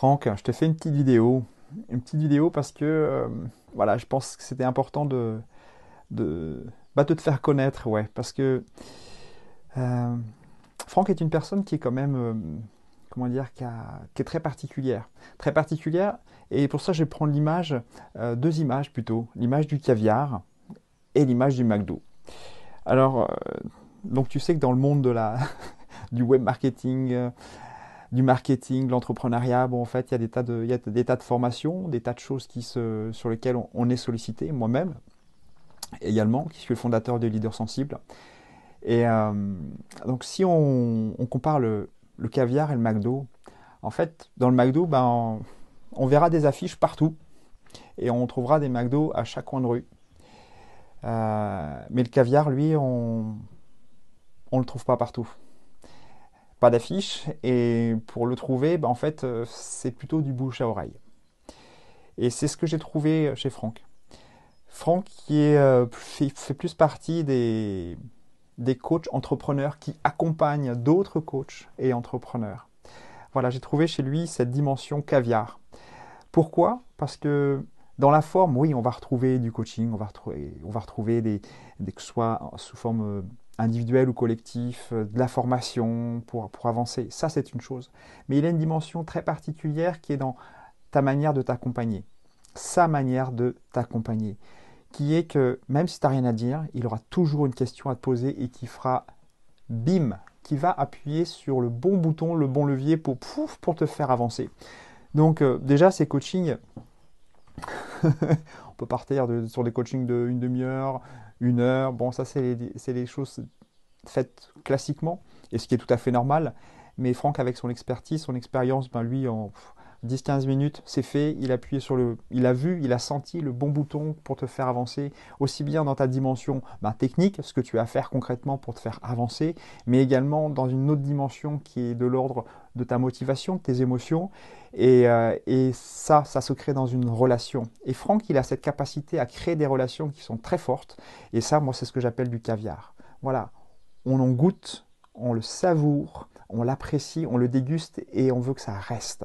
Franck, je te fais une petite vidéo. Une petite vidéo parce que euh, voilà, je pense que c'était important de, de, bah, de te faire connaître, ouais. Parce que euh, Franck est une personne qui est quand même, euh, comment dire, qui, est très particulière. Très particulière, et pour ça je vais prendre l'image, deux images plutôt. L'image du caviar et l'image du McDo. Alors, donc tu sais que dans le monde de la, du web marketing, du marketing, l'entrepreneuriat. Bon, en fait, il y a des tas de, il des tas de formations, des tas de choses sur lesquelles on, est sollicité, moi-même également, qui suis le fondateur de Leader Sensible. Et euh, donc, si on, compare le, caviar et le McDo, en fait, dans le McDo, ben, on, verra des affiches partout et on trouvera des McDo à chaque coin de rue. Euh, mais le caviar, lui, on ne le trouve pas partout pas d'affiche. Et pour le trouver, bah, en fait, euh, c'est plutôt du bouche à oreille. Et c'est ce que j'ai trouvé chez Franck. Franck qui est, euh, fait, plus partie des, des coachs entrepreneurs qui accompagnent d'autres coachs et entrepreneurs. Voilà, j'ai trouvé chez lui cette dimension caviar. Pourquoi? Parce que dans la forme, oui, on va retrouver du coaching, on va retrouver, des, des que sous forme euh, individuel ou collectif, euh, de la formation pour, avancer. Ça, c'est une chose. Mais il a une dimension très particulière qui est dans ta manière de t'accompagner. Sa manière de t'accompagner. Qui est que même si tu n'as rien à dire, il aura toujours une question à te poser et qui fera bim, qui va appuyer sur le bon bouton, le bon levier pour, pouf, pour te faire avancer. Donc euh, déjà, ces coachings, on peut partir sur des coachings de une demi-heure, une heure. Bon, ça, c'est les, choses faites classiquement, et ce qui est tout à fait normal. Mais Franck, avec son expertise, son expérience, ben lui, en 10-15 minutes, c'est fait. Il a appuyé sur le, il a vu, il a senti le bon bouton pour te faire avancer, aussi bien dans ta dimension ben, technique, ce que tu as à faire concrètement pour te faire avancer, mais également dans une autre dimension qui est de l'ordre de ta motivation, de tes émotions. Et, euh, et, ça, ça se crée dans une relation. Et Franck, il a cette capacité à créer des relations qui sont très fortes. Et ça, moi, c'est ce que j'appelle du caviar. Voilà, on en goûte, on le savoure, on l'apprécie, on le déguste et on veut que ça reste.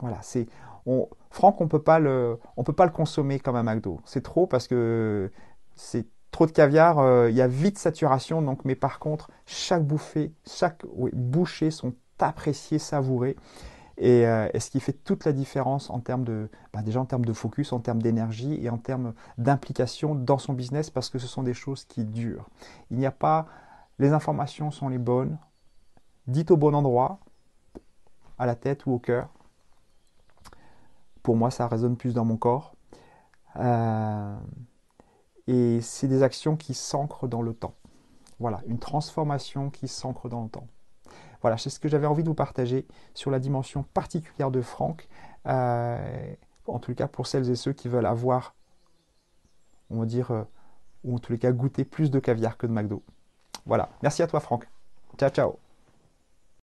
Voilà, c'est on, Franck, on peut pas le, peut pas le consommer comme un McDo. C'est trop parce que c'est trop de caviar, euh, il y a vite saturation. Donc, mais par contre, chaque bouffée, chaque bouchée sont appréciées, savourées. Et, euh, et, ce qui fait toute la différence en termes de, bah, déjà en termes de focus, en termes d'énergie et en termes d'implication dans son business, parce que ce sont des choses qui durent. Il n'y a pas, les informations sont les bonnes, dites au bon endroit, à la tête ou au cœur, pour moi, ça résonne plus dans mon corps. Euh, et c'est des actions qui s'ancrent dans le temps. Voilà, une transformation qui s'ancre dans le temps. Voilà, c'est ce que j'avais envie de vous partager sur la dimension particulière de Franck. Euh, en tout cas, pour celles et ceux qui veulent avoir, on va dire, euh, ou en tous les cas goûter plus de caviar que de McDo. Voilà, merci à toi Franck. Ciao, ciao.